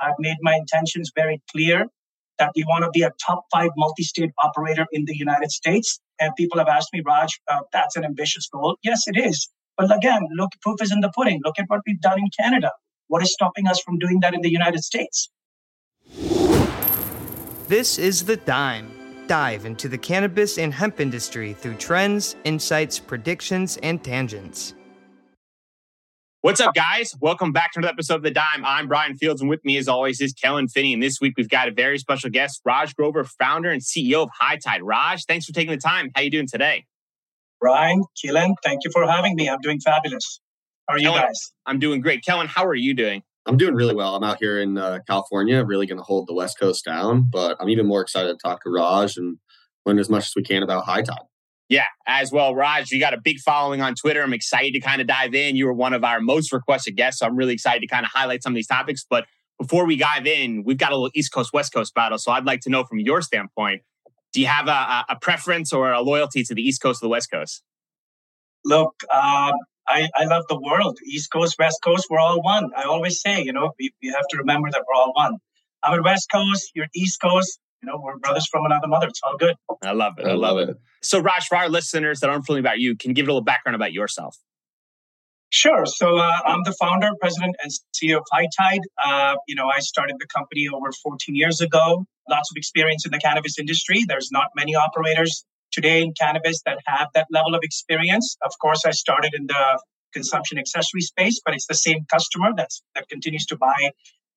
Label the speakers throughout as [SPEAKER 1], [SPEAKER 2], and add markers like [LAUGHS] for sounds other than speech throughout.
[SPEAKER 1] I've made my intentions very clear that we want to be a top five multi state operator in the United States. And people have asked me, Raj, uh, that's an ambitious goal. Yes, it is. But again, look, proof is in the pudding. Look at what we've done in Canada. What is stopping us from doing that in the United States?
[SPEAKER 2] This is The Dime. Dive into the cannabis and hemp industry through trends, insights, predictions, and tangents.
[SPEAKER 3] What's up, guys? Welcome back to another episode of The Dime. I'm Brian Fields, and with me, as always, is Kellen Finney. And this week, we've got a very special guest, Raj Grover, founder and CEO of High Tide. Raj, thanks for taking the time. How you doing today?
[SPEAKER 1] Brian, Kellen, thank you for having me. I'm doing fabulous. How are you
[SPEAKER 3] Kellen,
[SPEAKER 1] guys?
[SPEAKER 3] I'm doing great. Kellen, how are you doing?
[SPEAKER 4] I'm doing really well. I'm out here in uh, California, really going to hold the West Coast down. But I'm even more excited to talk to Raj and learn as much as we can about High Tide.
[SPEAKER 3] Yeah, as well, Raj, you got a big following on Twitter. I'm excited to kind of dive in. You were one of our most requested guests, so I'm really excited to kind of highlight some of these topics. But before we dive in, we've got a little East Coast West Coast battle. So I'd like to know from your standpoint, do you have a, a preference or a loyalty to the East Coast or the West Coast?
[SPEAKER 1] Look, um, I, I love the world. East Coast, West Coast, we're all one. I always say, you know, we, we have to remember that we're all one. I'm at West Coast, you're East Coast you know, we're brothers from another mother. It's all good.
[SPEAKER 3] I love it. I love it. So, Raj, for our listeners that aren't familiar about you, can you give a little background about yourself?
[SPEAKER 1] Sure. So uh, I'm the founder, president, and CEO of High Tide. Uh, you know, I started the company over 14 years ago. Lots of experience in the cannabis industry. There's not many operators today in cannabis that have that level of experience. Of course, I started in the consumption accessory space, but it's the same customer that's that continues to buy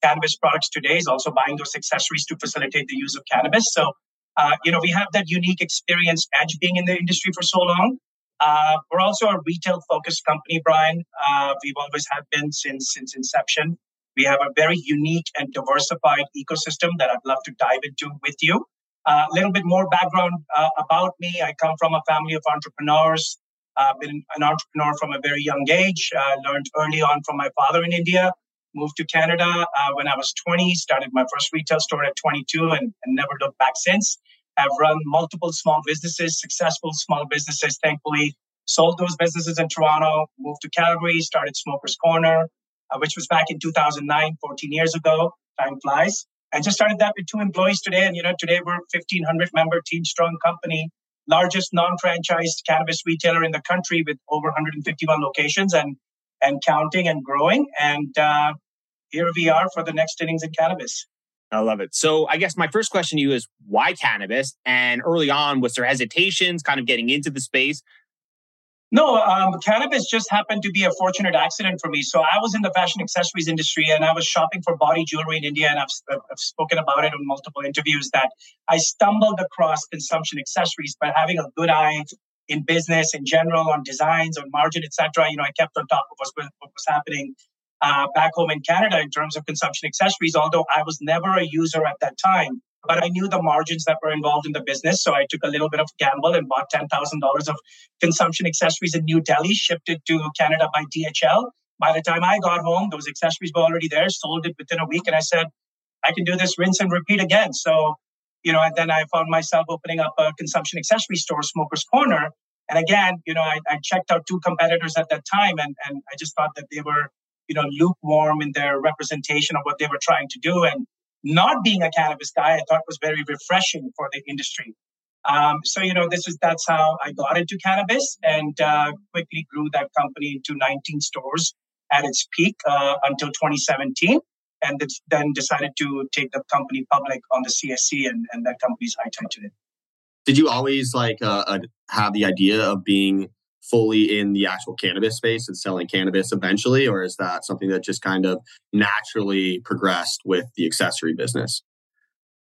[SPEAKER 1] cannabis products today is also buying those accessories to facilitate the use of cannabis. So, uh, you know, we have that unique experience edge being in the industry for so long. Uh, we're also a retail focused company, Brian. Uh, we've always have been since since inception. We have a very unique and diversified ecosystem that I'd love to dive into with you. A uh, little bit more background uh, about me. I come from a family of entrepreneurs. I've been an entrepreneur from a very young age. I learned early on from my father in India moved to Canada uh, when I was 20, started my first retail store at 22 and, and never looked back since. I've run multiple small businesses, successful small businesses, thankfully. Sold those businesses in Toronto, moved to Calgary, started Smoker's Corner, uh, which was back in 2009, 14 years ago. Time flies. And just started that with two employees today. And, you know, today we're 1,500 member team strong company, largest non-franchised cannabis retailer in the country with over 151 locations and and counting and growing. And uh, here we are for the next innings in cannabis.
[SPEAKER 3] I love it. So I guess my first question to you is why cannabis? And early on, was there hesitations kind of getting into the space?
[SPEAKER 1] No, um, cannabis just happened to be a fortunate accident for me. So I was in the fashion accessories industry and I was shopping for body jewelry in India. And I've, I've spoken about it in multiple interviews that I stumbled across consumption accessories, but having a good eye in business in general on designs, on margin, etc. You know, I kept on top of what was happening uh, back home in Canada in terms of consumption accessories, although I was never a user at that time. But I knew the margins that were involved in the business. So I took a little bit of gamble and bought $10,000 of consumption accessories in New Delhi, shipped it to Canada by DHL. By the time I got home, those accessories were already there, sold it within a week. And I said, I can do this rinse and repeat again. So, you know, and then I found myself opening up a consumption accessory store, Smoker's Corner. And again, you know, I, I checked out two competitors at that time and, and I just thought that they were you know, lukewarm in their representation of what they were trying to do. And not being a cannabis guy, I thought was very refreshing for the industry. Um, so, you know, this is that's how I got into cannabis and uh, quickly grew that company into 19 stores at its peak uh, until 2017. And then decided to take the company public on the CSE, and, and that company's high tide today.
[SPEAKER 4] Did you always like uh, uh have the idea of being fully in the actual cannabis space and selling cannabis eventually, or is that something that just kind of naturally progressed with the accessory business?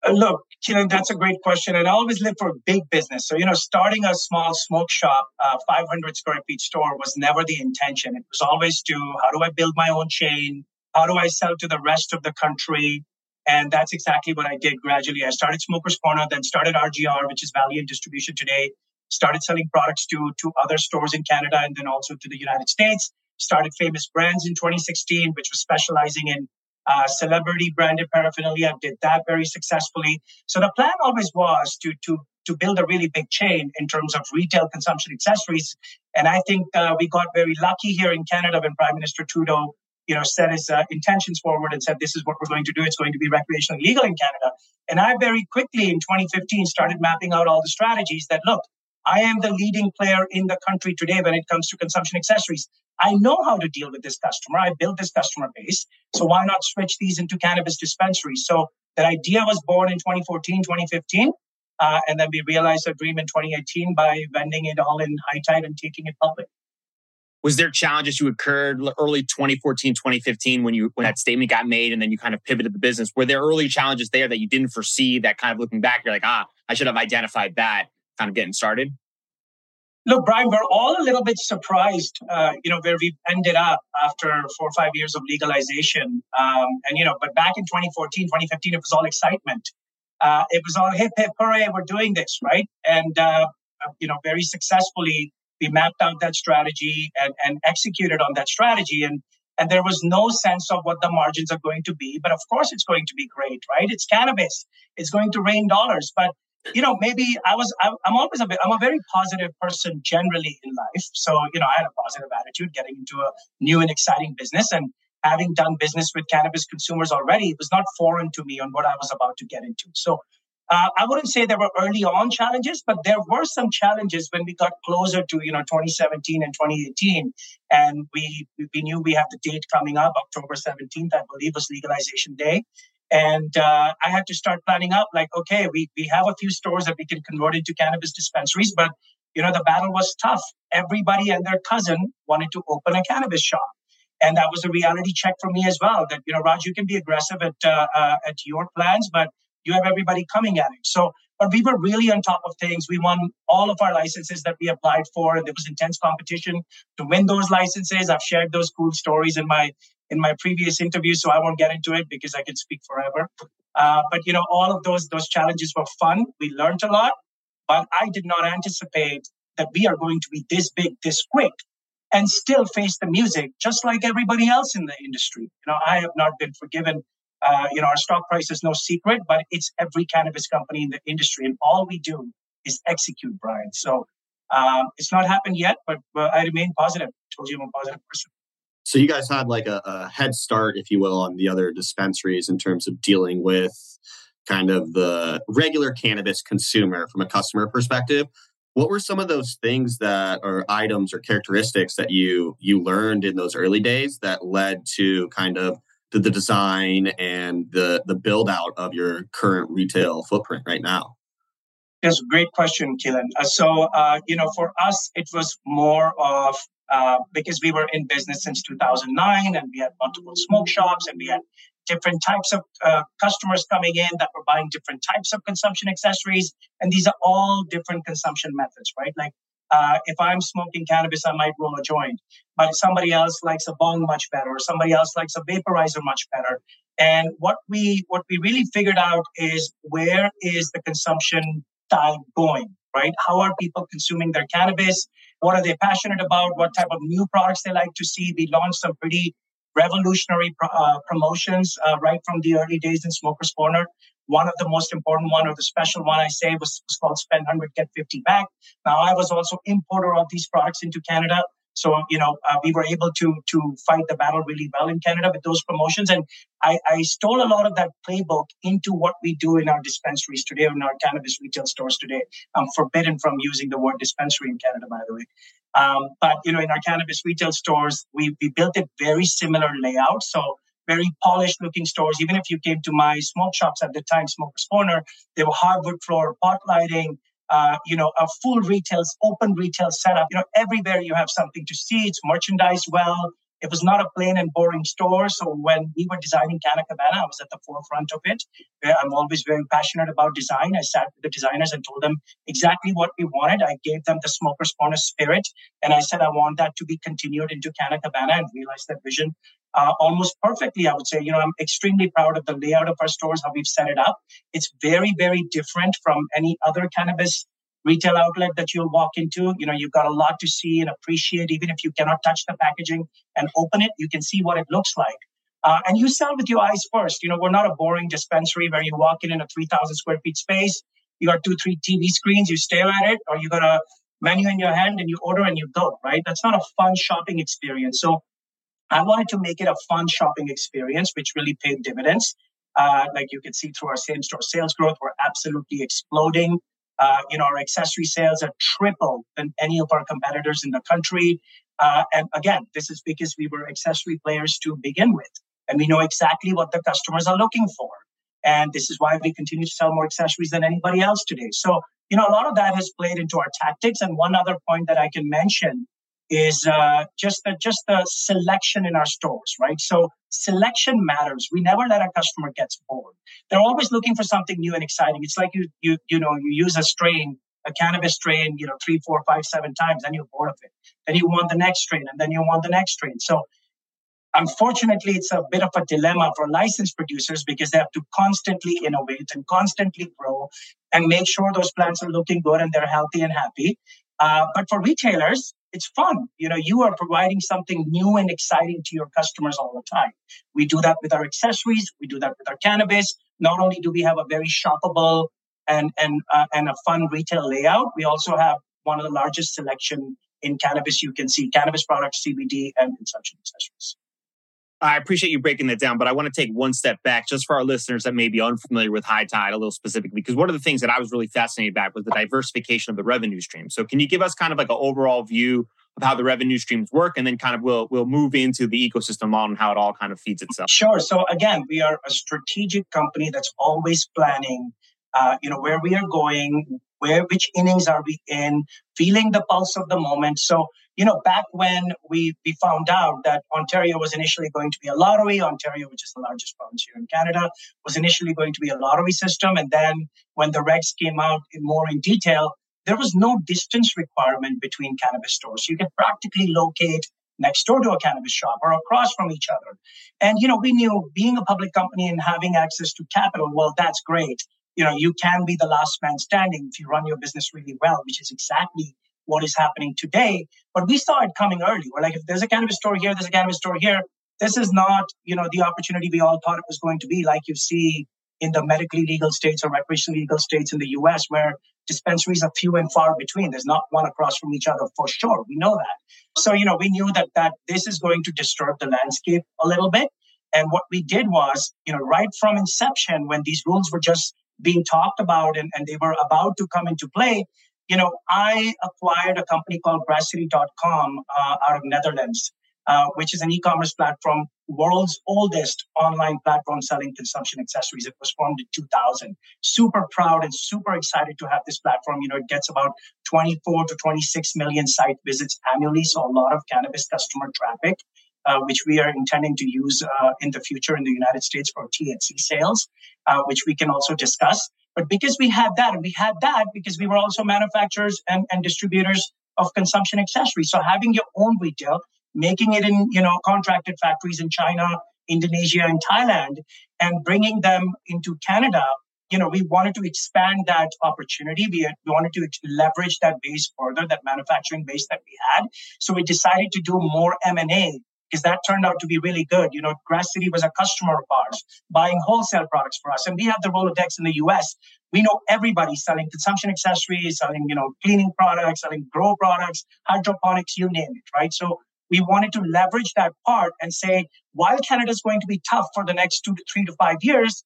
[SPEAKER 1] Uh, look, you know, that's a great question. And I always live for a big business. So, you know, starting a small smoke shop, uh, 500 square feet store was never the intention. It was always to how do I build my own chain? How do I sell to the rest of the country? And that's exactly what I did gradually. I started Smoker's Corner, then started RGR, which is Valiant Distribution today started selling products to, to other stores in Canada and then also to the United States. Started Famous Brandz in 2016, which was specializing in uh, celebrity branded paraphernalia. Did that very successfully. So the plan always was to to to build a really big chain in terms of retail consumption accessories. And I think uh, we got very lucky here in Canada when Prime Minister Trudeau you know, set his uh, intentions forward and said, this is what we're going to do. It's going to be recreationally legal in Canada. And I very quickly in 2015 started mapping out all the strategies that look, I am the leading player in the country today when it comes to consumption accessories. I know how to deal with this customer. I built this customer base. So why not switch these into cannabis dispensaries? So that idea was born in 2014, 2015. Uh, and then we realized our dream in 2018 by vending it all in high tide and taking it public
[SPEAKER 3] was there challenges you occurred early 2014 2015 when you when that statement got made and then you kind of pivoted the business were there early challenges there that you didn't foresee that kind of looking back you're like ah i should have identified that kind of getting started
[SPEAKER 1] look brian we're all a little bit surprised uh, you know where we ended up after four or five years of legalization um, and you know but back in 2014 2015 it was all excitement uh, it was all hip hip hooray we're doing this right and uh, you know very successfully we mapped out that strategy and, and executed on that strategy. And, and there was no sense of what the margins are going to be. But of course, it's going to be great, right? It's cannabis. It's going to rain dollars. But you know, maybe I was, I, am always a bit, I'm a very positive person generally in life. So, you know, I had a positive attitude getting into a new and exciting business and having done business with cannabis consumers already, it was not foreign to me on what I was about to get into. So uh, I wouldn't say there were early on challenges, but there were some challenges when we got closer to you know 2017 and 2018, and we we knew we have the date coming up, October 17th, I believe, was legalization day, and uh, I had to start planning out like, okay, we we have a few stores that we can convert into cannabis dispensaries, but you know the battle was tough. Everybody and their cousin wanted to open a cannabis shop. And that was a reality check for me as well. That you know, Raj, you can be aggressive at uh, uh at your plans, but you have everybody coming at it. So, but we were really on top of things. We won all of our licenses that we applied for, and there was intense competition to win those licenses. I've shared those cool stories in my in my previous interview, so I won't get into it because I could speak forever. Uh, but you know, all of those those challenges were fun. We learned a lot, but I did not anticipate that we are going to be this big, this quick, and still face the music just like everybody else in the industry. You know, I have not been forgiven uh, you know, our stock price is no secret, but it's every cannabis company in the industry, and all we do is execute, Brian. So um, it's not happened yet, but uh, I remain positive. I told you I'm a positive person.
[SPEAKER 4] So you guys had like a, a head start, if you will, on the other dispensaries in terms of dealing with kind of the regular cannabis consumer from a customer perspective. What were some of those things that or items or characteristics that you you learned in those early days that led to kind of the, the design and the the build out of your current retail footprint right now?
[SPEAKER 1] that's a great question, Kellen. Uh, so, uh, you know, for us, it was more of uh, because we were in business since 2009 and we had multiple smoke shops and we had different types of uh, customers coming in that were buying different types of consumption accessories. And these are all different consumption methods, right? Like uh, if I'm smoking cannabis, I might roll a joint, but somebody else likes a bong much better, or somebody else likes a vaporizer much better. And what we what we really figured out is where is the consumption style going, right? How are people consuming their cannabis? What are they passionate about? What type of new products they like to see? We launched some pretty revolutionary uh, promotions uh, right from the early days in Smokers Corner. One of the most important one or the special one I say was, was called Spend 100, Get 50 Back. Now, I was also importer of these products into Canada. So, you know, uh, we were able to to fight the battle really well in Canada with those promotions. And I, I stole a lot of that playbook into what we do in our dispensaries today, in our cannabis retail stores today. I'm forbidden from using the word dispensary in Canada, by the way. Um, but, you know, in our cannabis retail stores, we, we built a very similar layout. So very polished looking stores. Even if you came to my smoke shops at the time, Smokers Corner, they were hardwood floor, pot lighting, uh, you know, a full retail, open retail setup. You know, everywhere you have something to see. It's merchandised well. It was not a plain and boring store. So when we were designing Canna Cabana, I was at the forefront of it. I'm always very passionate about design. I sat with the designers and told them exactly what we wanted. I gave them the Smoker's Corner spirit. And I said, I want that to be continued into Canna Cabana and realize that vision uh, almost perfectly, I would say. You know, I'm extremely proud of the layout of our stores, how we've set it up. It's very, very different from any other cannabis retail outlet that you'll walk into. You know, you've got a lot to see and appreciate. Even if you cannot touch the packaging and open it, you can see what it looks like. Uh, and you sell with your eyes first. You know, we're not a boring dispensary where you walk in in a 3,000 square feet space. You got two, three TV screens, you stare at it, or you got a menu in your hand and you order and you go, right? That's not a fun shopping experience. So I wanted to make it a fun shopping experience, which really paid dividends. Uh, like you can see through our same store sales growth, we're absolutely exploding. Uh, you know, our accessory sales are triple than any of our competitors in the country. Uh, and again, this is because we were accessory players to begin with, and we know exactly what the customers are looking for. And this is why we continue to sell more accessories than anybody else today. So, you know, a lot of that has played into our tactics. And one other point that I can mention is uh, just the just the selection in our stores, right? So selection matters. We never let our customer get bored. They're always looking for something new and exciting. It's like you you you know you use a strain, a cannabis strain, you know, three, four, five, seven times, then you're bored of it. Then you want the next strain, and then you want the next strain. So unfortunately, it's a bit of a dilemma for licensed producers because they have to constantly innovate and constantly grow and make sure those plants are looking good and they're healthy and happy. Uh, but for retailers, it's fun. You know, you are providing something new and exciting to your customers all the time. We do that with our accessories. We do that with our cannabis. Not only do we have a very shoppable and and uh, and a fun retail layout, we also have one of the largest selection in cannabis. You can see cannabis products, CBD, and consumption accessories.
[SPEAKER 3] I appreciate you breaking that down, but I want to take one step back just for our listeners that may be unfamiliar with High Tide a little specifically, because one of the things that I was really fascinated by was the diversification of the revenue stream. So can you give us kind of like an overall view of how the revenue streams work and then kind of we'll we'll move into the ecosystem model and how it all kind of feeds itself.
[SPEAKER 1] Sure. So again, we are a strategic company that's always planning uh, you know where we are going where which innings are we in feeling the pulse of the moment so you know back when we we found out that ontario was initially going to be a lottery ontario which is the largest province here in canada was initially going to be a lottery system. And then when the regs came out in more in detail there was no distance requirement between cannabis stores. You could practically locate next door to a cannabis shop or across from each other. And you know we knew being a public company and having access to capital well that's great. You know you can be the last man standing if you run your business really well which is exactly what is happening today but we saw it coming early. We're like if there's a cannabis store here there's a cannabis store here. This is not you know the opportunity we all thought it was going to be like you see in the medically legal states or recreationally legal states in the us where dispensaries are few and far between. There's not one across from each other for sure. We know that. So you know we knew that that this is going to disturb the landscape a little bit. And what we did was you know right from inception when these rules were just being talked about and, and they were about to come into play, you know, I acquired a company called Grasscity.com uh, out of Netherlands, uh, which is an e-commerce platform, world's oldest online platform selling consumption accessories. It was formed in 2000. Super proud and super excited to have this platform. You know, it gets about 24 to 26 million site visits annually, so a lot of cannabis customer traffic. Uh, which we are intending to use uh, in the future in the United States for THC sales, uh, which we can also discuss. But because we had that, and we had that because we were also manufacturers and, and distributors of consumption accessories. So having your own retail, making it in you know contracted factories in China, Indonesia, and Thailand, and bringing them into Canada you know, we wanted to expand that opportunity. We, we wanted to leverage that base further, that manufacturing base that we had. So we decided to do more M&A because that turned out to be really good. You know, Grass City was a customer of ours, buying wholesale products for us. And we have the Rolodex in the US. We know everybody selling consumption accessories, selling, you know, cleaning products, selling grow products, hydroponics, you name it, right? So we wanted to leverage that part and say, while Canada is going to be tough for the next two to three to five years,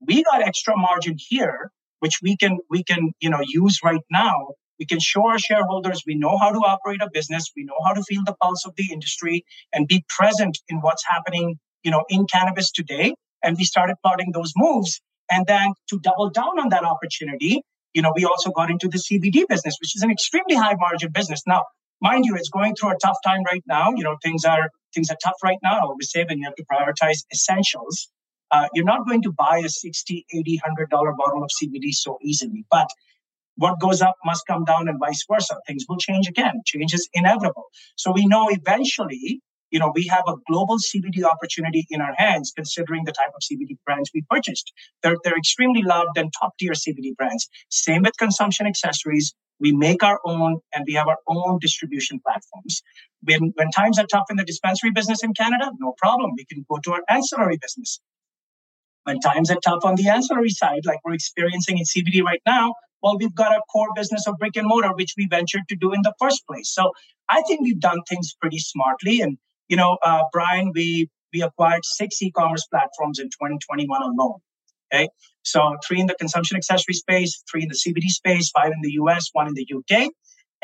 [SPEAKER 1] we got extra margin here, which we can we can you know use right now we can show our shareholders we know how to operate a business, we know how to feel the pulse of the industry and be present in what's happening, you know, in cannabis today. And we started plotting those moves. And then to double down on that opportunity, you know, we also got into the CBD business, which is an extremely high margin business. Now, mind you, it's going through a tough time right now. You know, things are things are tough right now. Say when you have to prioritize essentials. Uh, you're not going to buy a 60 80 100 dollar bottle of cbd so easily but what goes up must come down and vice versa. Things will change again. Change is inevitable. So we know eventually, you know, we have a global CBD opportunity in our hands, considering the type of CBD brands we purchased. They're, they're extremely loved and top tier CBD brands. Same with consumption accessories. We make our own and we have our own distribution platforms. When, when times are tough in the dispensary business in Canada, no problem. We can go to our ancillary business. When times are tough on the ancillary side, like we're experiencing in CBD right now, well, we've got a core business of brick and mortar, which we ventured to do in the first place. So I think we've done things pretty smartly. And you know, uh, Brian, we we acquired six e-commerce platforms in 2021 alone. Okay, so three in the consumption accessory space, three in the CBD space, five in the US, one in the UK.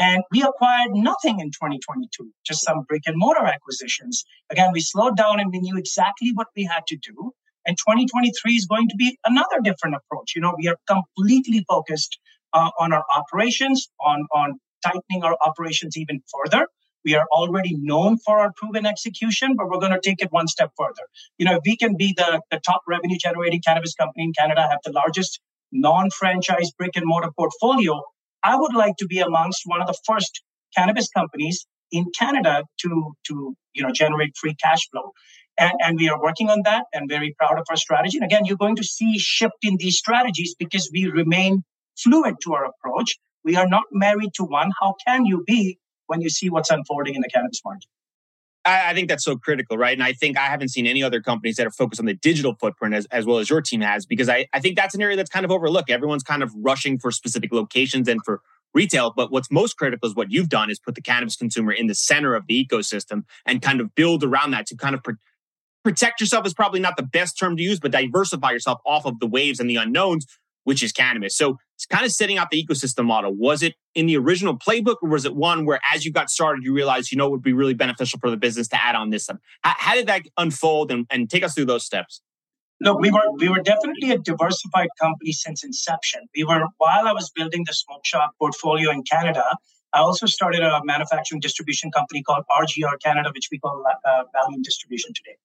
[SPEAKER 1] And we acquired nothing in 2022, just some brick and mortar acquisitions. Again, we slowed down and we knew exactly what we had to do. And 2023 is going to be another different approach. You know, we are completely focused uh, on our operations, on, on tightening our operations even further. We are already known for our proven execution, but we're going to take it one step further. You know, if we can be the, the top revenue generating cannabis company in Canada, have the largest non franchise brick and mortar portfolio, I would like to be amongst one of the first cannabis companies in Canada to, to you know, generate free cash flow. And, and we are working on that and very proud of our strategy. And again, you're going to see shift in these strategies because we remain fluid to our approach. We are not married to one. How can you be when you see what's unfolding in the cannabis market.
[SPEAKER 3] I, think that's so critical, right? And I think I haven't seen any other companies that are focused on the digital footprint as, as well as your team has, because I, I think that's an area that's kind of overlooked. Everyone's kind of rushing for specific locations and for retail. But what's most critical is what you've done is put the cannabis consumer in the center of the ecosystem and kind of build around that to kind of protect yourself is probably not the best term to use, but diversify yourself off of the waves and the unknowns which is cannabis. So it's kind of setting out the ecosystem model. Was it in the original playbook or was it one where as you got started, you realized, you know, it would be really beneficial for the business to add on this? How, how did that unfold and, and take us through those steps?
[SPEAKER 1] Look, we were we were definitely a diversified company since inception. We were while I was building the smoke shop portfolio in Canada, I also started a manufacturing distribution company called RGR Canada, which we call uh, Valiant Distribution today.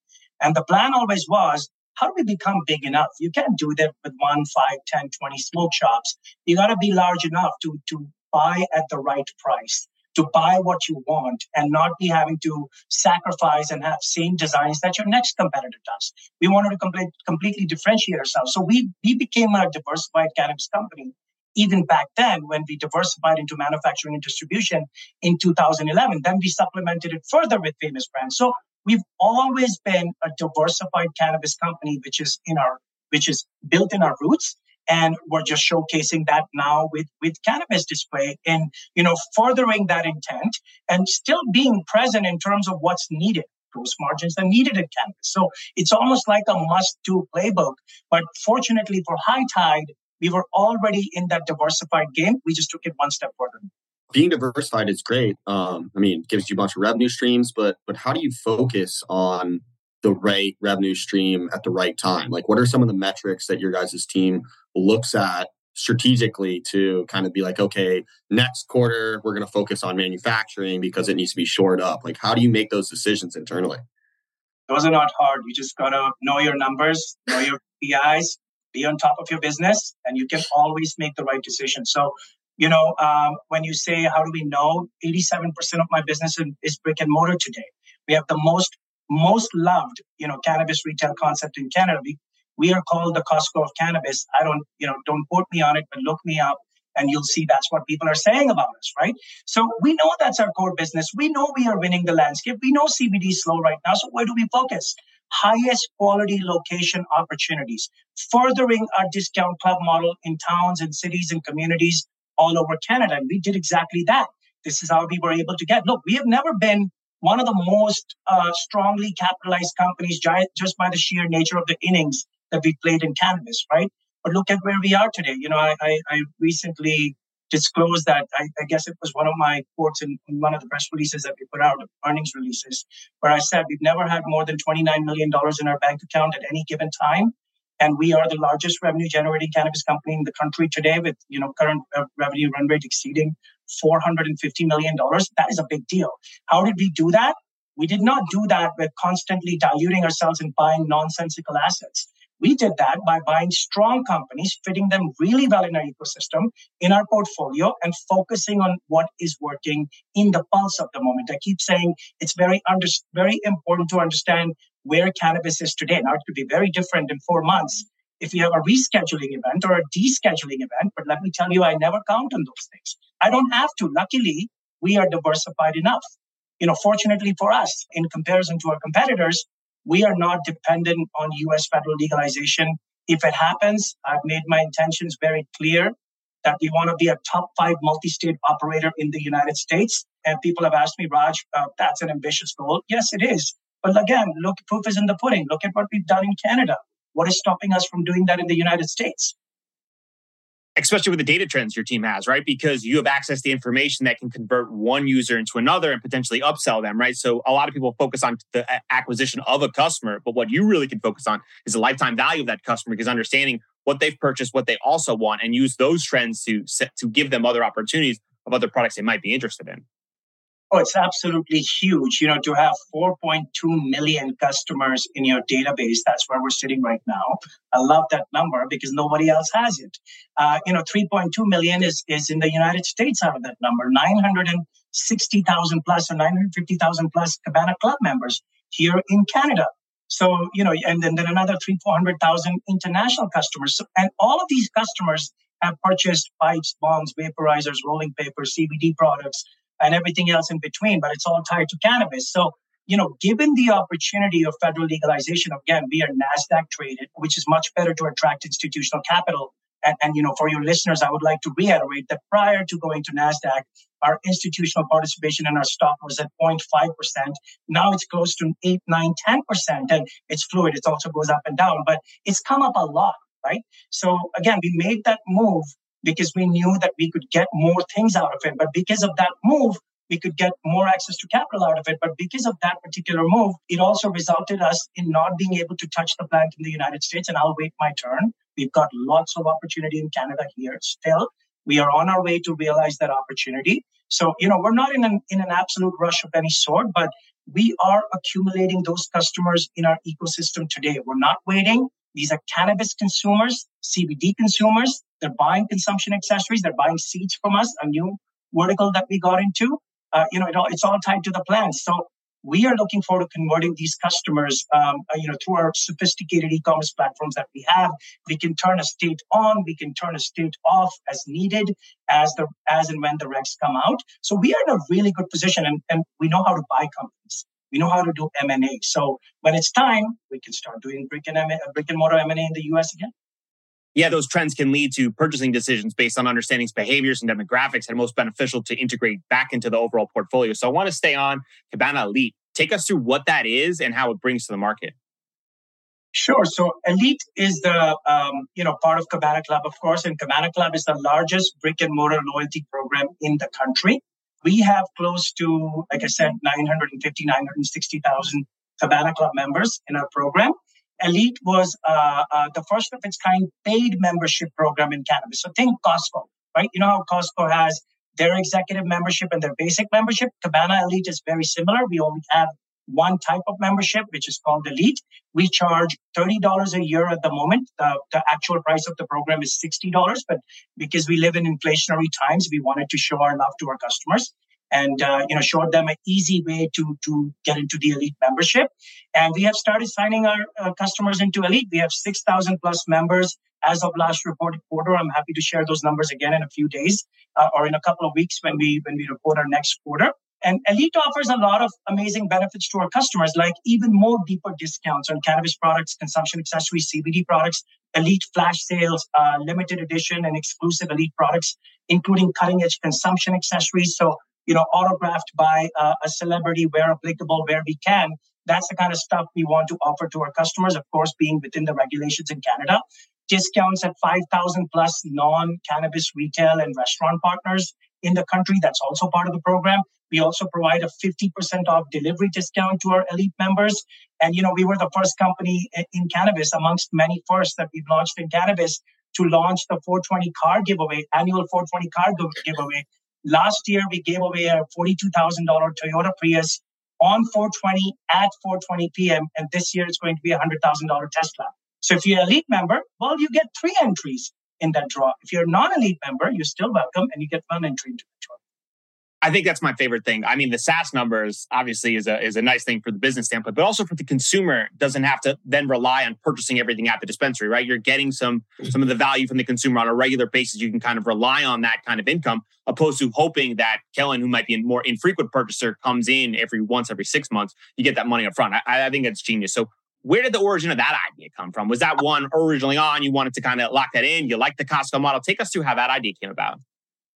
[SPEAKER 1] And the plan always was how do we become big enough? You can't do that with one, five, 10, 20 smoke shops. You got to be large enough to, to buy at the right price, to buy what you want and not be having to sacrifice and have same designs that your next competitor does. We wanted to complete, completely differentiate ourselves. So we, we became a diversified cannabis company even back then when we diversified into manufacturing and distribution in 2011. Then we supplemented it further with Famous Brandz. So We've always been a diversified cannabis company, which is in our, which is built in our roots. And we're just showcasing that now with, with cannabis display and, you know, furthering that intent and still being present in terms of what's needed gross margins are needed in cannabis. So it's almost like a must do playbook. But fortunately for High Tide, we were already in that diversified game. We just took it one step further
[SPEAKER 4] being diversified is great. Um, I mean, gives you a bunch of revenue streams, but but how do you focus on the right revenue stream at the right time? Like, what are some of the metrics that your guys' team looks at strategically to kind of be like, okay, next quarter we're going to focus on manufacturing because it needs to be shored up. Like, how do you make those decisions internally?
[SPEAKER 1] Those are not hard. You just gotta know your numbers, know your PIs, be on top of your business, and you can always make the right decision. So you know, um, when you say, how do we know? 87% of my business is brick and mortar today. We have the most, most loved, you know, cannabis retail concept in Canada. We, we are called the Costco of cannabis. I don't, you know, don't quote me on it, but look me up and you'll see that's what people are saying about us, right? So we know that's our core business. We know we are winning the landscape. We know CBD is slow right now. So where do we focus? Highest quality location opportunities, furthering our discount club model in towns and cities and communities all over Canada. And we did exactly that. This is how we were able to get. Look, we have never been one of the most uh, strongly capitalized companies just by the sheer nature of the innings that we played in cannabis, right? But look at where we are today. You know, I, I, I recently disclosed that I, I, guess it was one of my quotes in, in, one of the press releases that we put out, earnings releases, where I said we've never had more than $29 million in our bank account at any given time. And we are the largest revenue generating cannabis company in the country today with, you know, current uh, revenue run rate exceeding $450 million. That is a big deal. How did we do that? We did not do that with constantly diluting ourselves and buying nonsensical assets. We did that by buying strong companies, fitting them really well in our ecosystem, in our portfolio, and focusing on what is working in the pulse of the moment. I keep saying it's very under, very important to understand where cannabis is today. Now, it could be very different in four months if you have a rescheduling event or a descheduling event. But let me tell you, I never count on those things. I don't have to. Luckily, we are diversified enough. You know, fortunately for us, in comparison to our competitors, we are not dependent on US federal legalization. If it happens, I've made my intentions very clear that we want to be a top five multi state operator in the United States And people have asked me, Raj, uh, that's an ambitious goal. Yes, it is. But again, look, proof is in the pudding. Look at what we've done in Canada. What is stopping us from doing that in the United States?
[SPEAKER 3] especially with the data trends your team has, right? Because you have access to information that can convert one user into another and potentially upsell them, right? So a lot of people focus on the acquisition of a customer, but what you really can focus on is the lifetime value of that customer because understanding what they've purchased, what they also want, and use those trends to to give them other opportunities of other products they might be interested in.
[SPEAKER 1] Oh, it's absolutely huge. You know, to have 4.2 million customers in your database, that's where we're sitting right now. I love that number because nobody else has it. Uh, you know, 3.2 million is, is in the United States out of that number, 960,000 plus or 950,000 plus Cabana Club members here in Canada. So, you know, and then, then another three, 400,000 international customers. So, and all of these customers have purchased pipes, bongs, vaporizers, rolling papers, CBD products, and everything else in between, but it's all tied to cannabis. So, you know, given the opportunity of federal legalization, again, we are NASDAQ traded, which is much better to attract institutional capital. And, and, you know, for your listeners, I would like to reiterate that prior to going to NASDAQ, our institutional participation in our stock was at 0.5%. Now it's close to 8, 9, 10%. And it's fluid. It also goes up and down, but it's come up a lot, right? So again, we made that move because we knew that we could get more things out of it. But because of that move, we could get more access to capital out of it. But because of that particular move, it also resulted us in not being able to touch the plant in the United States. And I'll wait my turn. We've got lots of opportunity in Canada here still. We are on our way to realize that opportunity. So, you know, we're not in an, in an absolute rush of any sort, but we are accumulating those customers in our ecosystem today. We're not waiting. These are cannabis consumers, CBD consumers. They're buying consumption accessories. They're buying seeds from us, a new vertical that we got into. Uh, you know, it all, it's all tied to the plans. So we are looking forward to converting these customers, um, uh, you know, through our sophisticated e-commerce platforms that we have. We can turn a state on, we can turn a state off as needed, as the as and when the regs come out. So we are in a really good position, and, and we know how to buy companies. We know how to do M&A. So when it's time, we can start doing brick and, M- brick and mortar M&A in the US again.
[SPEAKER 3] Yeah, those trends can lead to purchasing decisions based on understanding behaviors and demographics that are most beneficial to integrate back into the overall portfolio. So I want to stay on Cabana Elite. Take us through what that is and how it brings to the market.
[SPEAKER 1] Sure. So Elite is the um, you know part of Cabana Club, of course, and Cabana Club is the largest brick and mortar loyalty program in the country. We have close to, like I said, 950, 960,000 Cabana Club members in our program. Elite was uh, uh, the first of its kind paid membership program in cannabis. So think Costco, right? You know how Costco has their executive membership and their basic membership. Cabana Elite is very similar. We only have one type of membership, which is called Elite. We charge $30 a year at the moment. The, the actual price of the program is $60, but because we live in inflationary times, we wanted to show our love to our customers and uh, you know showed them an easy way to to get into the elite membership. And we have started signing our uh, customers into elite. We have 6000 plus members as of last reported quarter. I'm happy to share those numbers again in a few days uh, or in a couple of weeks when we when we report our next quarter. And Elite offers a lot of amazing benefits to our customers, like even more deeper discounts on cannabis products, consumption accessories, CBD products, Elite flash sales, uh, limited edition and exclusive Elite products, including cutting edge consumption accessories. So, you know, autographed by uh, a celebrity where applicable, where we can. That's the kind of stuff we want to offer to our customers, of course, being within the regulations in Canada. Discounts at 5,000 plus non cannabis retail and restaurant partners in the country. That's also part of the program. We also provide a 50% off delivery discount to our elite members. And, you know, we were the first company in cannabis amongst many firsts that we've launched in cannabis to launch the 420 car giveaway, annual 420 car giveaway. Last year, we gave away a $42,000 Toyota Prius on 420 at 420 p.m. And this year, it's going to be a $100,000 Tesla. So if you're an elite member, well, you get three entries in that draw. If you're a non-elite member, you're still welcome and you get one entry into the draw.
[SPEAKER 3] I think that's my favorite thing. I mean, the SaaS numbers obviously is a is a nice thing for the business standpoint, but also for the consumer doesn't have to then rely on purchasing everything at the dispensary, right? You're getting some mm-hmm. some of the value from the consumer on a regular basis. You can kind of rely on that kind of income, opposed to hoping that Kellen, who might be a more infrequent purchaser, comes in every once every six months. You get that money up front. I, I think that's genius. So where did the origin of that idea come from? Was that one originally on? You wanted to kind of lock that in? You like the Costco model? Take us through how that idea came about.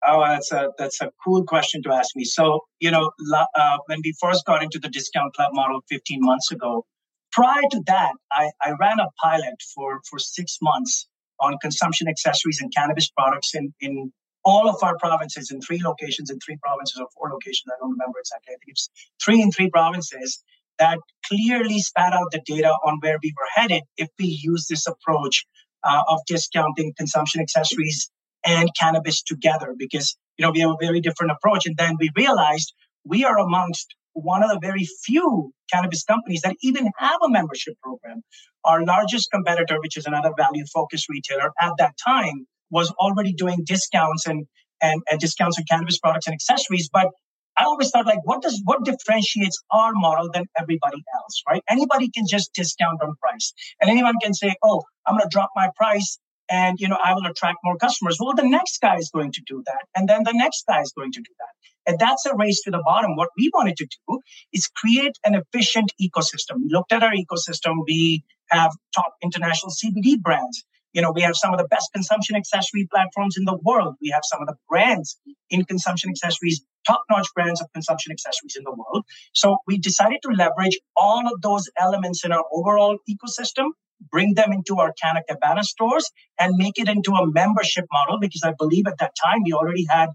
[SPEAKER 1] Oh, that's a that's a cool question to ask me. So, you know, uh, when we first got into the discount club model 15 months ago, prior to that, I, I ran a pilot for for six months on consumption accessories and cannabis products in in all of our provinces in three locations in three provinces or four locations. I don't remember exactly. I think it's three in three provinces that clearly spat out the data on where we were headed if we use this approach uh, of discounting consumption accessories and cannabis together because you know we have a very different approach. And then we realized we are amongst one of the very few cannabis companies that even have a membership program. Our largest competitor which is another value focused retailer at that time was already doing discounts and, and, and discounts on cannabis products and accessories. But I always thought like, what does what differentiates our model than everybody else, right? Anybody can just discount on price, and anyone can say, "Oh, I'm going to drop my price and you know i will attract more customers. Well the next guy is going to do that and then the next guy is going to do that. And that's a race to the bottom. What we wanted to do is create an efficient ecosystem. We looked at our ecosystem. We have top international cbd brands. You know we have some of the best consumption accessory platforms in the world. We have some of the brands in consumption accessories top notch brands of consumption accessories in the world. So we decided to leverage all of those elements in our overall ecosystem bring them into our Canna Cabana stores and make it into a membership model because I believe at that time we already had,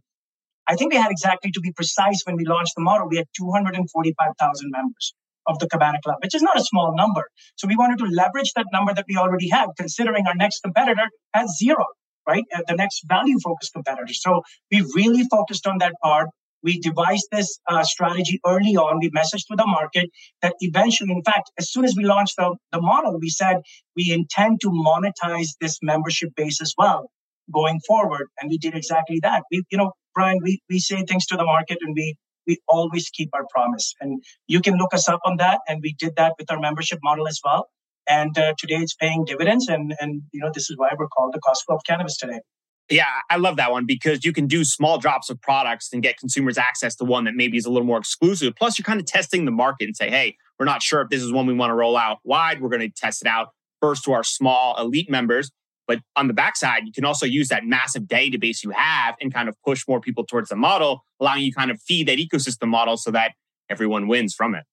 [SPEAKER 1] I think we had exactly to be precise when we launched the model, we had 245,000 members of the Cabana Club, which is not a small number. So we wanted to leverage that number that we already have, considering our next competitor has zero, right? Uh, the next value focused competitor. So we really focused on that part. We devised this uh, strategy early on. We messaged to the market that eventually, in fact, as soon as we launched the, the model, we said we intend to monetize this membership base as well going forward. And we did exactly that. We, you know, Brian, we, we say things to the market and we we always keep our promise. And you can look us up on that. And we did that with our membership model as well. And uh, today it's paying dividends. And, and, you know, this is why we're called the Costco of cannabis today.
[SPEAKER 3] Yeah, I love that one because you can do small drops of products and get consumers access to one that maybe is a little more exclusive. Plus, you're kind of testing the market and say, hey, we're not sure if this is one we want to roll out wide. We're going to test it out first to our small elite members. But on the backside, you can also use that massive database you have and kind of push more people towards the model, allowing you kind of feed that ecosystem model so that everyone wins from it.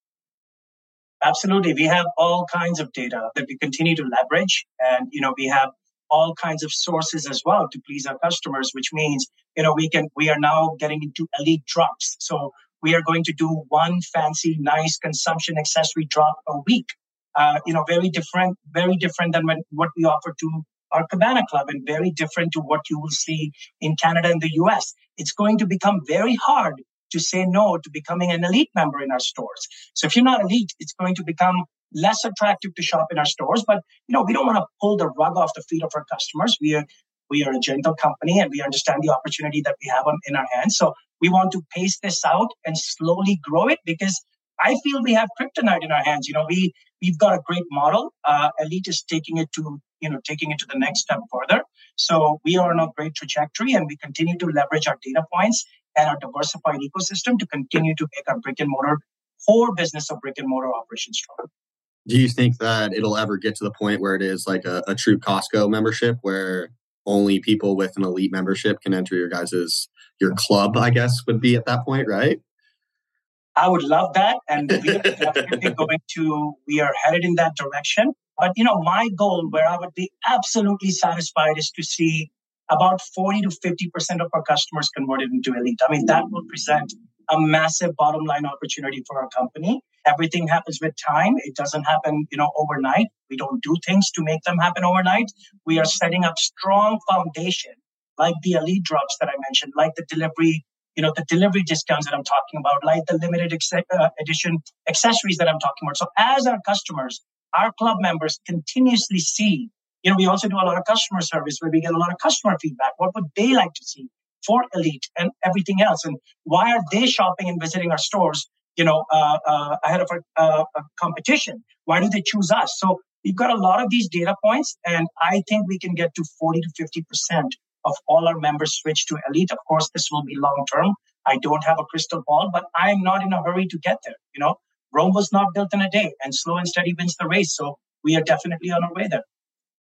[SPEAKER 1] Absolutely. We have all kinds of data that we continue to leverage. And, you know, we have all kinds of sources as well to please our customers, which means, you know, we can, we are now getting into elite drops. So we are going to do one fancy, nice consumption accessory drop a week. Uh, you know, very different, very different than when, what we offer to our Cabana Club and very different to what you will see in Canada and the US. It's going to become very hard to say no to becoming an elite member in our stores. So if you're not elite, it's going to become less attractive to shop in our stores. But you know, we don't want to pull the rug off the feet of our customers. We are we are a gentle company and we understand the opportunity that we have in our hands. So we want to pace this out and slowly grow it because I feel we have kryptonite in our hands. You know, we we've got a great model. Uh, Elite is taking it to you know taking it to the next step further. So we are on a great trajectory, and we continue to leverage our data points and our diversified ecosystem to continue to make our brick and mortar core business of brick and mortar operations strong
[SPEAKER 4] do you think that it'll ever get to the point where it is like a, a true Costco membership where only people with an elite membership can enter your guys's your club, I guess, would be at that point, right?
[SPEAKER 1] I would love that. And we are [LAUGHS] definitely going to, we are headed in that direction. But, you know, my goal where I would be absolutely satisfied is to see about 40 to 50% of our customers converted into elite. I mean, that will present a massive bottom line opportunity for our company. Everything happens with time. It doesn't happen, you know, overnight. We don't do things to make them happen overnight. We are setting up strong foundation like the elite drops that I mentioned, like the delivery, you know, the delivery discounts that I'm talking about, like the limited ex- uh, edition accessories that I'm talking about. So as our customers, our club members continuously see, you know, we also do a lot of customer service where we get a lot of customer feedback. What would they like to see? for elite and everything else and why are they shopping and visiting our stores you know uh, uh, ahead of a, uh, a, competition. Why do they choose us? So we've got a lot of these data points and i think we can get to 40 to 50 percent of all our members switch to elite. Of course this will be long term i don't have a crystal ball but i'm not in a hurry to get there you know? Rome was not built in a day and slow and steady wins the race so we are definitely on our way there.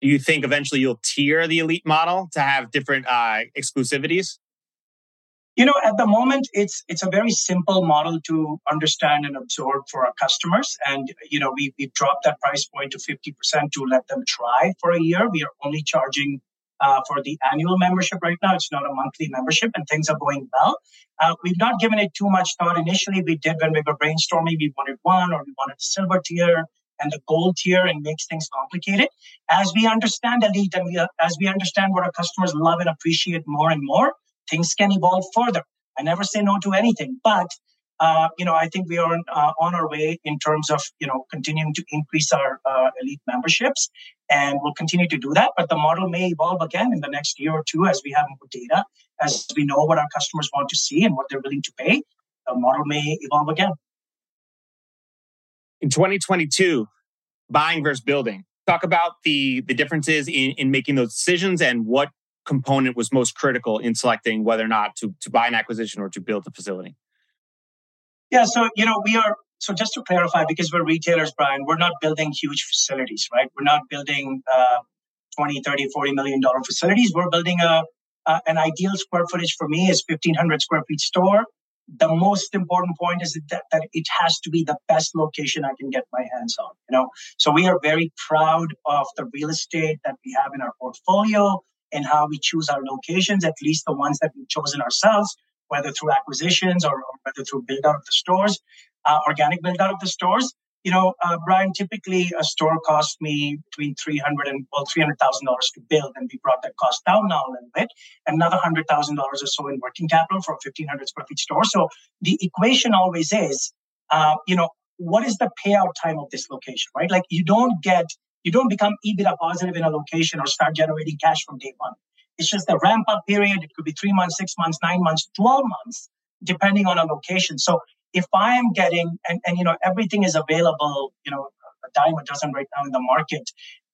[SPEAKER 3] Do you think eventually you'll tier the elite model to have different uh, exclusivities?
[SPEAKER 1] You know, at the moment, it's it's a very simple model to understand and absorb for our customers. And you know, we we dropped that price point to fifty percent to let them try for a year. We are only charging uh, for the annual membership right now. It's not a monthly membership, and things are going well. Uh, we've not given it too much thought initially. We did when we were brainstorming. We wanted one, or we wanted a silver tier and the gold tier, and makes things complicated. As we understand elite, and we, uh, as we understand what our customers love and appreciate more and more, things can evolve further. I never say no to anything, but uh, you know, I think we are uh, on our way in terms of you know continuing to increase our uh, elite memberships, and we'll continue to do that. But the model may evolve again in the next year or two as we have more data, as we know what our customers want to see and what they're willing to pay. The model may evolve again.
[SPEAKER 3] In 2022, buying versus building. Talk about the the differences in, in making those decisions and what component was most critical in selecting whether or not to, to buy an acquisition or to build a facility?
[SPEAKER 1] Yeah, so you know, we are so just to clarify, because we're retailers, Brian, we're not building huge facilities, right? We're not building uh, 20, 30, 40 million dollar facilities. We're building a, a an ideal square footage for me is 1500 square feet store. The most important point is that, that it has to be the best location I can get my hands on. You know, so we are very proud of the real estate that we have in our portfolio and how we choose our locations, at least the ones that we've chosen ourselves, whether through acquisitions or, or whether through build out of the stores, uh, organic build out of the stores. You know, uh, Brian, typically a store cost me between 300 and well, $300,000 to build. And we brought that cost down now a little bit, another $100,000 or so in working capital for a 1500 square feet store. So the equation always is, uh, you know, what is the payout time of this location, right? Like you don't get you don't become EBITDA positive in a location or start generating cash from day one. It's just the ramp up period. It could be three months, six months, nine months, 12 months, depending on a location. So if I am getting, and, and you know, everything is available, you know, a dime a dozen right now in the market,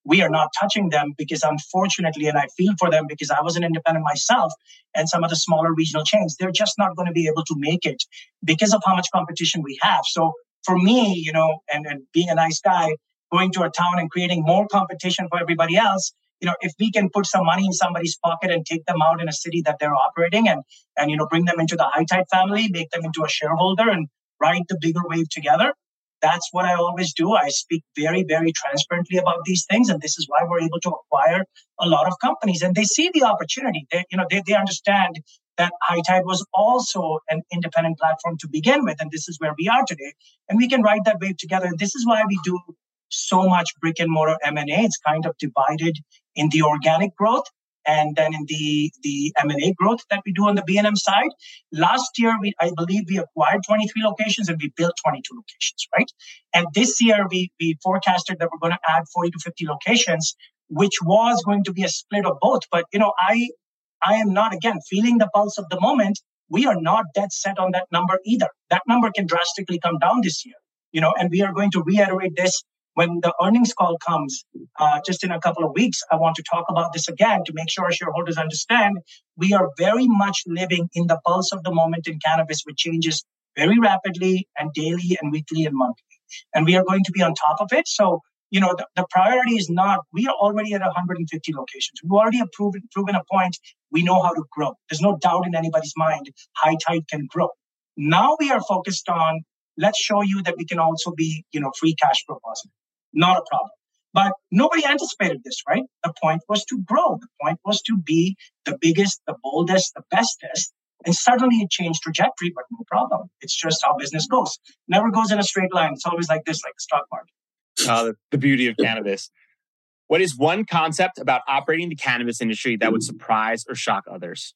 [SPEAKER 1] we are not touching them because unfortunately, and I feel for them because I was an independent myself and some of the smaller regional chains, they're just not going to be able to make it because of how much competition we have. So for me, you know, and, and being a nice guy, going to a town and creating more competition for everybody else you know if we can put some money in somebody's pocket and take them out in a city that they're operating and and you know bring them into the high tide family make them into a shareholder and ride the bigger wave together that's what i always do. I speak very very transparently about these things and this is why we're able to acquire a lot of companies. And they see the opportunity. They you know they, they understand that high tide was also an independent platform to begin with and this is where we are today. And we can ride that wave together. And this is why we do so much brick and mortar M&A. It's kind of divided in the organic growth and then in the the M&A growth that we do on the B&M side. Last year, we I believe we acquired 23 locations and we built 22 locations, right? And this year, we we forecasted that we're going to add 40 to 50 locations, which was going to be a split of both. But you know, I I am not again feeling the pulse of the moment. We are not dead set on that number either. That number can drastically come down this year, you know, and we are going to reiterate this when the earnings call comes uh, just in a couple of weeks, I want to talk about this again to make sure our shareholders understand we are very much living in the pulse of the moment in cannabis, which changes very rapidly and daily and weekly and monthly. And we are going to be on top of it. So, you know, the, the priority is not, we are already at 150 locations. We've already proven, proven a point. We know how to grow. There's no doubt in anybody's mind, high tide can grow. Now we are focused on let's show you that we can also be, you know, free cash flow positive not a problem. But nobody anticipated this, right? The point was to grow. The point was to be the biggest, the boldest, the bestest. And suddenly it changed trajectory, but no problem. It's just how business goes. Never goes in a straight line. It's always like this, like the stock market.
[SPEAKER 3] Uh, the, the beauty of cannabis. What is one concept about operating the cannabis industry that would surprise or shock others?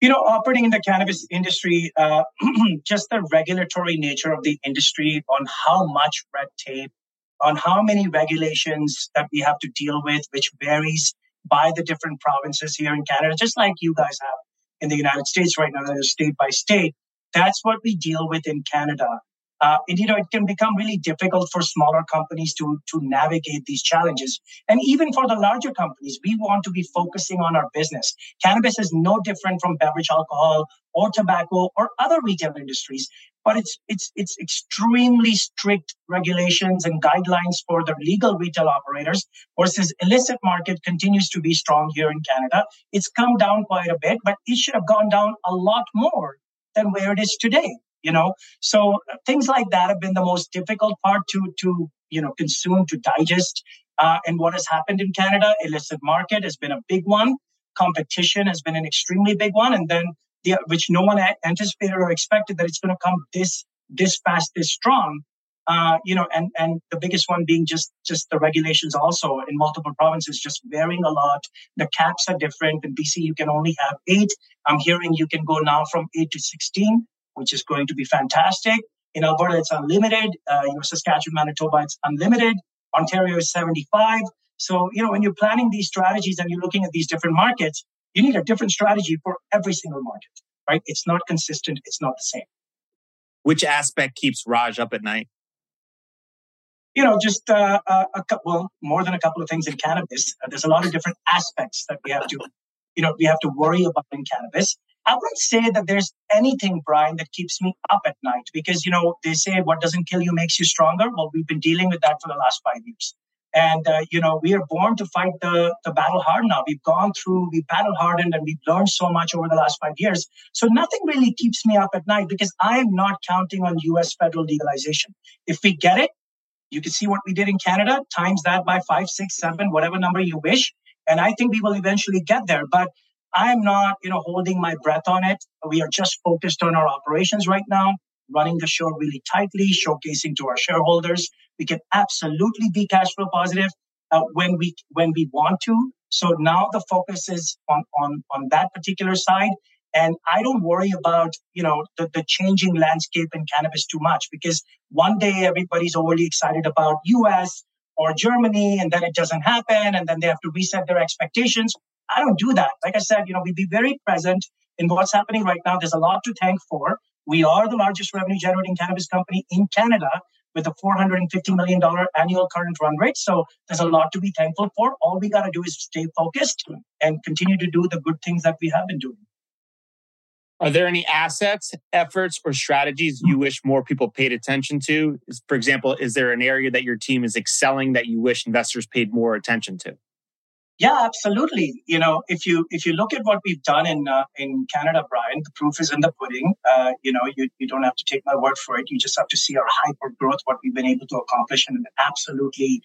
[SPEAKER 1] You know, operating in the cannabis industry, uh, [CLEARS THROAT] just the regulatory nature of the industry on how much red tape, on how many regulations that we have to deal with, which varies by the different provinces here in Canada, just like you guys have in the United States right now, that is state by state. That's what we deal with in Canada. Uh, and you know it can become really difficult for smaller companies to to navigate these challenges. And even for the larger companies we want to be focusing on our business. Cannabis is no different from beverage alcohol or tobacco or other retail industries but it's it's it's extremely strict regulations and guidelines for the legal retail operators versus illicit market continues to be strong here in canada. It's come down quite a bit but it should have gone down a lot more than where it is today you know so things like that have been the most difficult part to to you know consume to digest uh, and what has happened in canada illicit market has been a big one competition has been an extremely big one and then the, which no one anticipated or expected that it's going to come this this fast this strong uh, you know, and and the biggest one being just just the regulations also in multiple provinces just varying a lot. The caps are different. In BC, you can only have eight. I'm hearing you can go now from eight to sixteen which is going to be fantastic. In Alberta, it's unlimited. Uh, you know, Saskatchewan, Manitoba, it's unlimited. Ontario is 75. So, you know, when you're planning these strategies and you're looking at these different markets, you need a different strategy for every single market, right? It's not consistent. It's not the same.
[SPEAKER 3] Which aspect keeps Raj up at night?
[SPEAKER 1] You know, just uh, a, couple, well, more than a couple of things in cannabis. Uh, there's a lot of different aspects that we have to, you know, we have to worry about in cannabis. I wouldn't say that there's anything, Brian, that keeps me up at night because, you know, they say what doesn't kill you makes you stronger. Well, we've been dealing with that for the last five years. And, uh, you know, we are born to fight the, the battle hard now. We've gone through, we've battle hardened, and we've learned so much over the last five years. So nothing really keeps me up at night because I am not counting on US federal legalization. If we get it, you can see what we did in Canada, times that by five, six, seven, whatever number you wish. And I think we will eventually get there. But I'm not, you know, holding my breath on it. We are just focused on our operations right now, running the show really tightly, showcasing to our shareholders. We can absolutely be cash flow positive uh, when we when we want to. So now the focus is on on on that particular side. And I don't worry about, you know, the, the changing landscape in cannabis too much because one day everybody's overly excited about US or Germany and then it doesn't happen and then they have to reset their expectations. I don't do that. Like I said, you know, we be very present in what's happening right now. There's a lot to thank for. We are the largest revenue generating cannabis company in Canada with a $450 million annual current run rate. So there's a lot to be thankful for. All we got to do is stay focused and continue to do the good things that we have been doing.
[SPEAKER 3] Are there any assets, efforts, or strategies you wish more people paid attention to? For example, is there an area that your team is excelling that you wish investors paid more attention to?
[SPEAKER 1] Yeah, absolutely. You know, if you if you look at what we've done in uh, in Canada, Brian, the proof is in the pudding. Uh, you know, you, you don't have to take my word for it. You just have to see our hyper growth, what we've been able to accomplish in an absolutely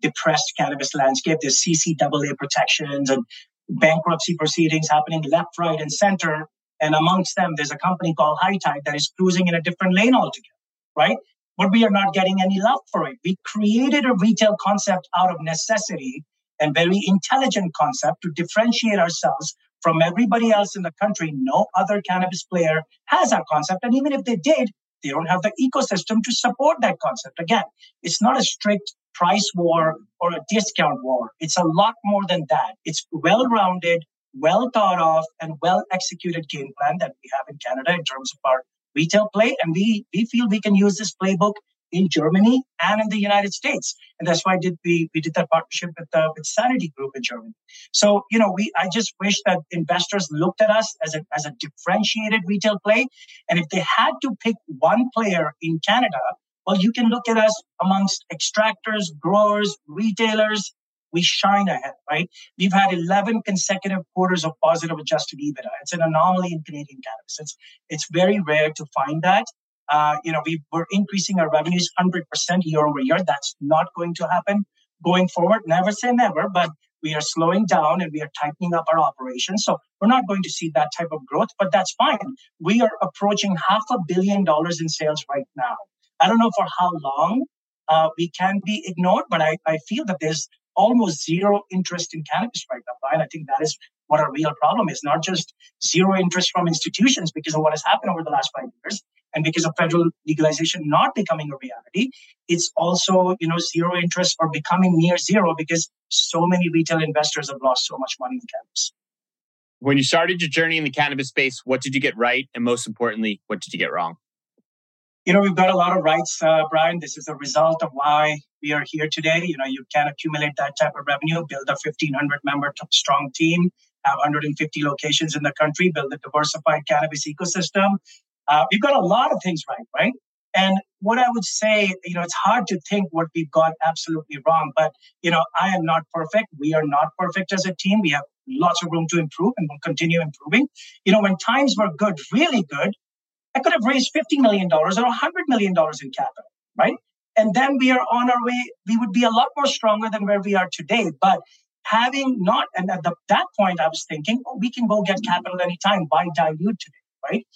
[SPEAKER 1] depressed cannabis landscape. There's CCAA protections and bankruptcy proceedings happening left, right, and center. And amongst them, there's a company called High Tide that is cruising in a different lane altogether, right? But we are not getting any love for it. We created a retail concept out of necessity and very intelligent concept to differentiate ourselves from everybody else in the country. No other cannabis player has that concept. And even if they did, they don't have the ecosystem to support that concept. Again, it's not a strict price war or a discount war. It's a lot more than that. It's well rounded, well thought of, and well executed game plan that we have in Canada in terms of our retail play. And we, we feel we can use this playbook in Germany and in the United States. And that's why did we we did that partnership with uh, with Sanity Group in Germany. So you know, we I just wish that investors looked at us as a as a differentiated retail play. And if they had to pick one player in Canada, well, you can look at us amongst extractors, growers, retailers. We shine ahead, right? We've had 11 consecutive quarters of positive adjusted EBITDA. It's an anomaly in Canadian cannabis. It's, it's very rare to find that. Uh, you know, we were increasing our revenues 100% year over year. That's not going to happen going forward. Never say never, but we are slowing down and we are tightening up our operations. So we're not going to see that type of growth, but that's fine. We are approaching half a billion dollars in sales right now. I don't know for how long uh, we can be ignored, but I, I feel that there's almost zero interest in cannabis right now. And I think that is what our real problem is, not just zero interest from institutions because of what has happened over the last five years, and because of federal legalization not becoming a reality, it's also, you know, zero interest or becoming near zero because so many retail investors have lost so much money in cannabis.
[SPEAKER 3] When you started your journey in the cannabis space, what did you get right? And most importantly, what did you get wrong?
[SPEAKER 1] You know, we've got a lot of rights, uh, Brian. This is a result of why we are here today. You know, you can accumulate that type of revenue, build a 1,500 member strong team, have 150 locations in the country, build a diversified cannabis ecosystem. Uh, we've got a lot of things right, right? And what I would say, you know, it's hard to think what we've got absolutely wrong, but, you know, I am not perfect. We are not perfect as a team. We have lots of room to improve and we'll continue improving. You know, when times were good, really good, I could have raised $50 million or $100 million in capital, right? And then we are on our way. We would be a lot more stronger than where we are today. But having not, and at the, that point, I was thinking, oh, we can go get capital anytime. Why dilute today, right?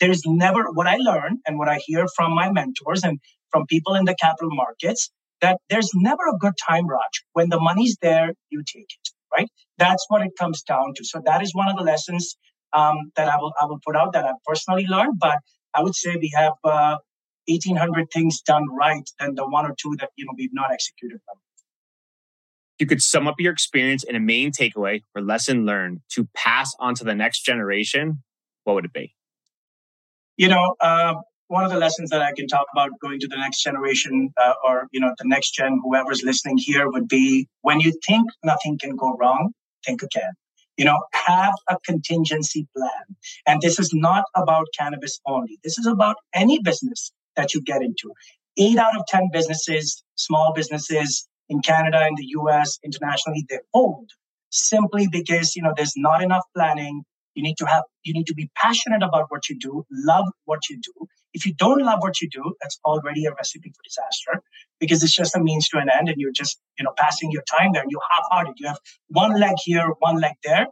[SPEAKER 1] There's never what I learn and what I hear from my mentors and from people in the capital markets that there's never a good time, Raj. When the money's there, you take it, right? That's what it comes down to. So that is one of the lessons um, that I will I will put out that I've personally learned. But I would say we have uh, 1,800 things done right than the one or two that you know we've not executed. Them.
[SPEAKER 3] You could sum up your experience in a main takeaway or lesson learned to pass on to the next generation. What would it be?
[SPEAKER 1] You know, uh, one of the lessons that I can talk about going to the next generation uh, or you know the next gen, whoever's listening here, would be when you think nothing can go wrong, think again. You know have a contingency plan. And this is not about cannabis only. This is about any business that you get into. Eight out of ten businesses small businesses in canada in the us internationally they fold simply because you know there's not enough planning you need to have you need to be passionate about what you do love what you do. If you don't love what you do that's already a recipe for disaster because it's just a means to an end and you're just you know passing your time there and you're half-hearted. You have one leg here one leg there.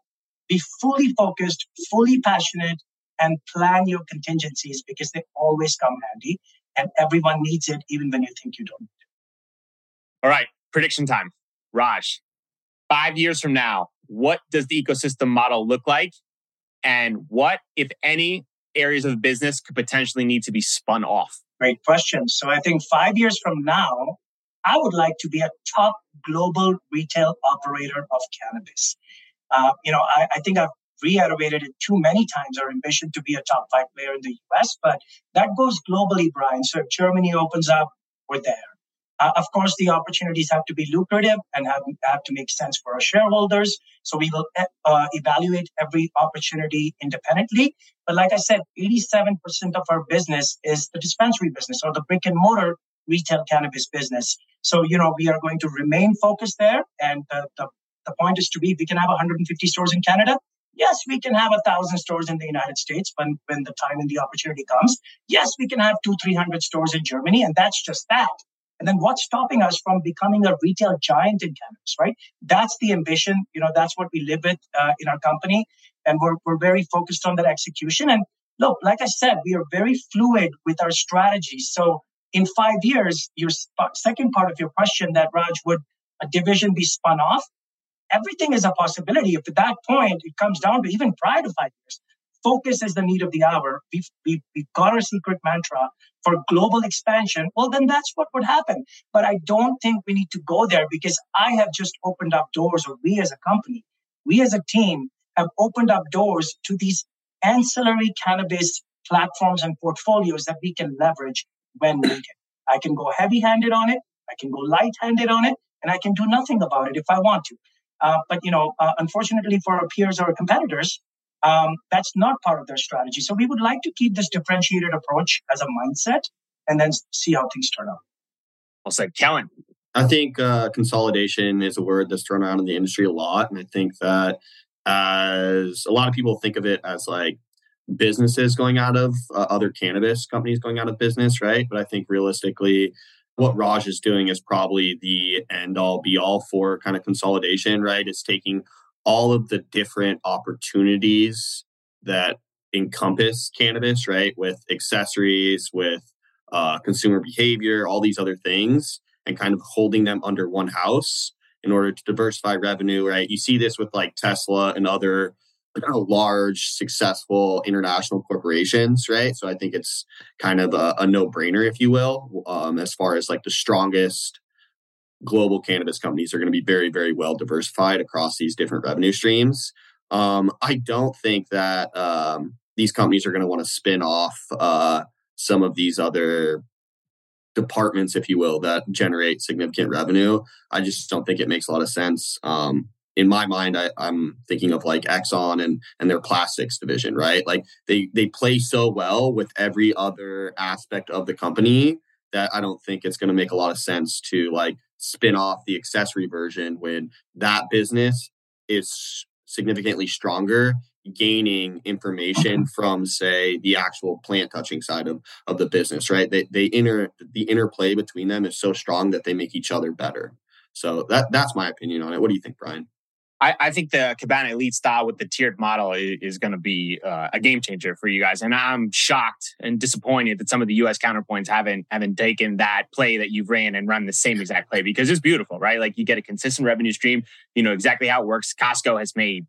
[SPEAKER 1] Be fully focused fully passionate and plan your contingencies because they always come handy and everyone needs it even when you think you don't.
[SPEAKER 3] All right prediction time. Raj five years from now what does the ecosystem model look like and what if any areas of business could potentially need to be spun off
[SPEAKER 1] Great question. So I think five years from now, I would like to be a top global retail operator of cannabis. Uh, you know, I, I think I've reiterated it too many times our ambition to be a top five player in the US, but that goes globally, Brian. So if Germany opens up, we're there. Uh, of course, the opportunities have to be lucrative and have, have to make sense for our shareholders. So we will uh, evaluate every opportunity independently. But like I said, 87% of our business is the dispensary business or the brick and mortar retail cannabis business. So, you know, we are going to remain focused there. And the, the, the point is to be, we can have 150 stores in Canada. Yes, we can have a thousand stores in the United States when, when the time and the opportunity comes. Yes, we can have two, 300 stores in Germany. And that's just that. And then what's stopping us from becoming a retail giant in cannabis, right? That's the ambition. You know, that's what we live with uh, in our company. And we're, we're very focused on that execution. And look, like I said, we are very fluid with our strategy. So in five years, your sp- second part of your question that Raj, would a division be spun off? Everything is a possibility. If at that point it comes down to even prior to five years, focus is the need of the hour. We've, we've, we've got our secret mantra for global expansion. Well, then that's what would happen. But I don't think we need to go there because I have just opened up doors, or we as a company, we as a team have opened up doors to these ancillary cannabis platforms and portfolios that we can leverage when needed. I can go heavy handed on it, I can go light handed on it, and I can do nothing about it if I want to. Uh, but you know, uh, unfortunately for our peers or our competitors, um, that's not part of their strategy. So we would like to keep this differentiated approach as a mindset and then see how things turn out.
[SPEAKER 3] I'll say, Kellen.
[SPEAKER 4] I think uh, consolidation is a word that's thrown around in the industry a lot. And I think that as a lot of people think of it as like businesses going out of uh, other cannabis companies going out of business, right? But I think realistically, what Raj is doing is probably the end all be all for kind of consolidation, right? It's taking all of the different opportunities that encompass cannabis, right? With accessories, with uh, consumer behavior, all these other things, and kind of holding them under one house in order to diversify revenue, right? You see this with like Tesla and other kind [CLEARS THROAT] of large, successful international corporations, right? So I think it's kind of a, a no brainer, if you will, um, as far as like the strongest global cannabis companies are going to be very, very well diversified across these different revenue streams. Um, I don't think that um, these companies are going to want to spin off uh, some of these other departments, if you will, that generate significant revenue. I just don't think it makes a lot of sense. Um, in my mind, I, am thinking of like Exxon and and their plastics division, right? Like they they play so well with every other aspect of the company that I don't think it's going to make a lot of sense to like spin off the accessory version when that business is significantly stronger gaining information from say the actual plant touching side of, of the business right? They, they inter the interplay between them is so strong that they make each other better. So that that's my opinion on it. What do you think brian
[SPEAKER 3] I, I think the Cabana Elite style with the tiered model is, is going to be uh, a game changer for you guys. And I'm shocked and disappointed that some of the U.S. counterpoints haven't haven't taken that play that you've ran and run the same exact play because it's beautiful, right? Like you get a consistent revenue stream. You know exactly how it works. Costco has made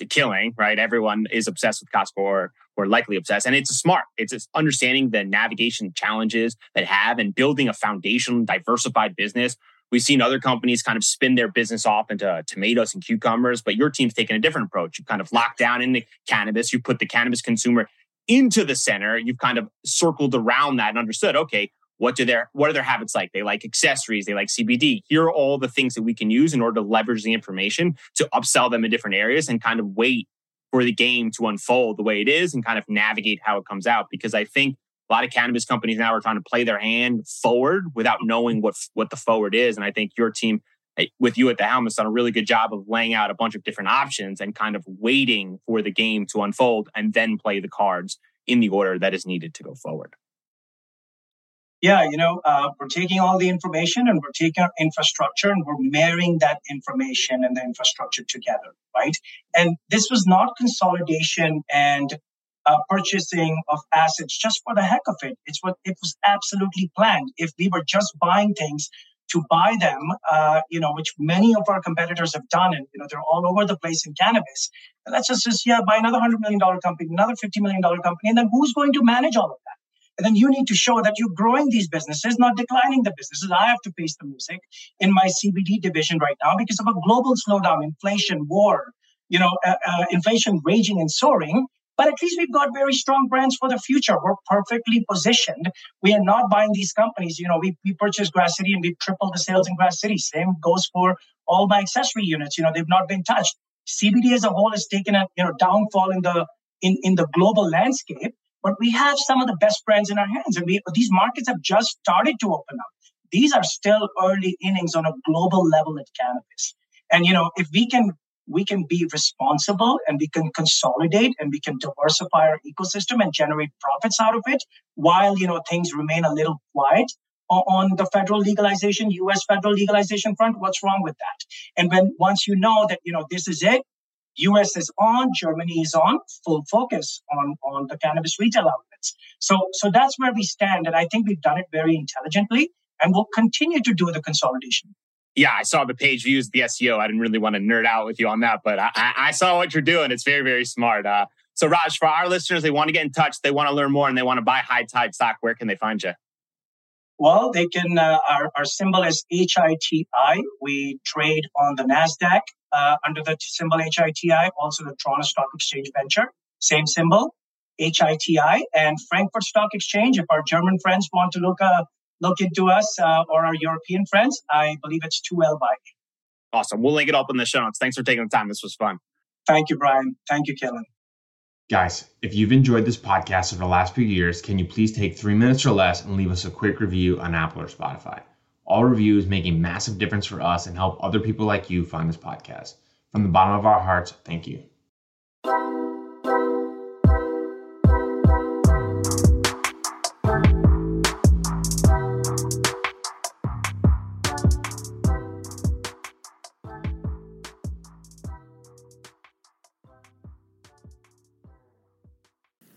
[SPEAKER 3] the killing, right? Everyone is obsessed with Costco or or likely obsessed, and it's smart. It's understanding the navigation challenges that have and building a foundation, diversified business We've seen other companies kind of spin their business off into uh, tomatoes and cucumbers, but your team's taken a different approach. You kind of locked down into cannabis. You put the cannabis consumer into the center. You've kind of circled around that and understood, okay, what do their what are their habits like? They like accessories, they like CBD. Here are all the things that we can use in order to leverage the information to upsell them in different areas and kind of wait for the game to unfold the way it is and kind of navigate how it comes out. Because I think a lot of cannabis companies now are trying to play their hand forward without knowing what what the forward is. And I think your team, eh, with you at the helm, has done a really good job of laying out a bunch of different options and kind of waiting for the game to unfold and then play the cards in the order that is needed to go forward.
[SPEAKER 1] Yeah, you know, uh, we're taking all the information and we're taking our infrastructure and we're marrying that information and the infrastructure together, right? And this was not consolidation and uh, purchasing of assets just for the heck of it. It's what it was absolutely planned. If we were just buying things to buy them, uh, you know, which many of our competitors have done, and you know they're all over the place in cannabis. And let's just, just yeah, buy another hundred million dollar company, another fifty million dollar company, and then who's going to manage all of that? And then you need to show that you're growing these businesses, not declining the businesses. I have to face the music in my CBD division right now because of a global slowdown, inflation, war, you know, uh, uh, inflation raging and soaring. But at least we've got very strong brands for the future. We're perfectly positioned. We are not buying these companies. You know, we, we purchased Grasscity and we've tripled the sales in Grasscity. Same goes for all my accessory units. You know, they've not been touched. CBD as a whole has taken a you know downfall in the in, in the global landscape, but we have some of the best brands in our hands, and we these markets have just started to open up. These are still early innings on a global level at cannabis. And you know, if we can we can be responsible and we can consolidate and we can diversify our ecosystem and generate profits out of it while you know things remain a little quiet on the federal legalization us federal legalization front. What's wrong with that? And when once you know that you know this is it us is on germany is on full focus on on the cannabis retail outlets. So so that's where we stand and i think we've done it very intelligently and we'll continue to do the consolidation
[SPEAKER 3] yeah, I saw the page views, the SEO. I didn't really want to nerd out with you on that, but I, I saw what you're doing. It's very, very smart. Uh, so, Raj, for our listeners, they want to get in touch, they want to learn more, and they want to buy High Tide stock. Where can they find you?
[SPEAKER 1] Well, they can. Uh, our, our symbol is HITI. We trade on the NASDAQ uh, under the symbol HITI, also the Toronto Stock Exchange Venture, same symbol, HITI, and Frankfurt Stock Exchange. If our German friends want to look uh, look into us uh, or our European friends, I believe it's 2L by
[SPEAKER 3] Awesome. We'll link it up in the show notes. Thanks for taking the time. This was fun.
[SPEAKER 1] Thank you, Brian. Thank you, Kellen.
[SPEAKER 5] Guys, if you've enjoyed this podcast over the last few years, can you please take three minutes or less and leave us a quick review on Apple or Spotify? All reviews make a massive difference for us and help other people like you find this podcast. From the bottom of our hearts, thank you.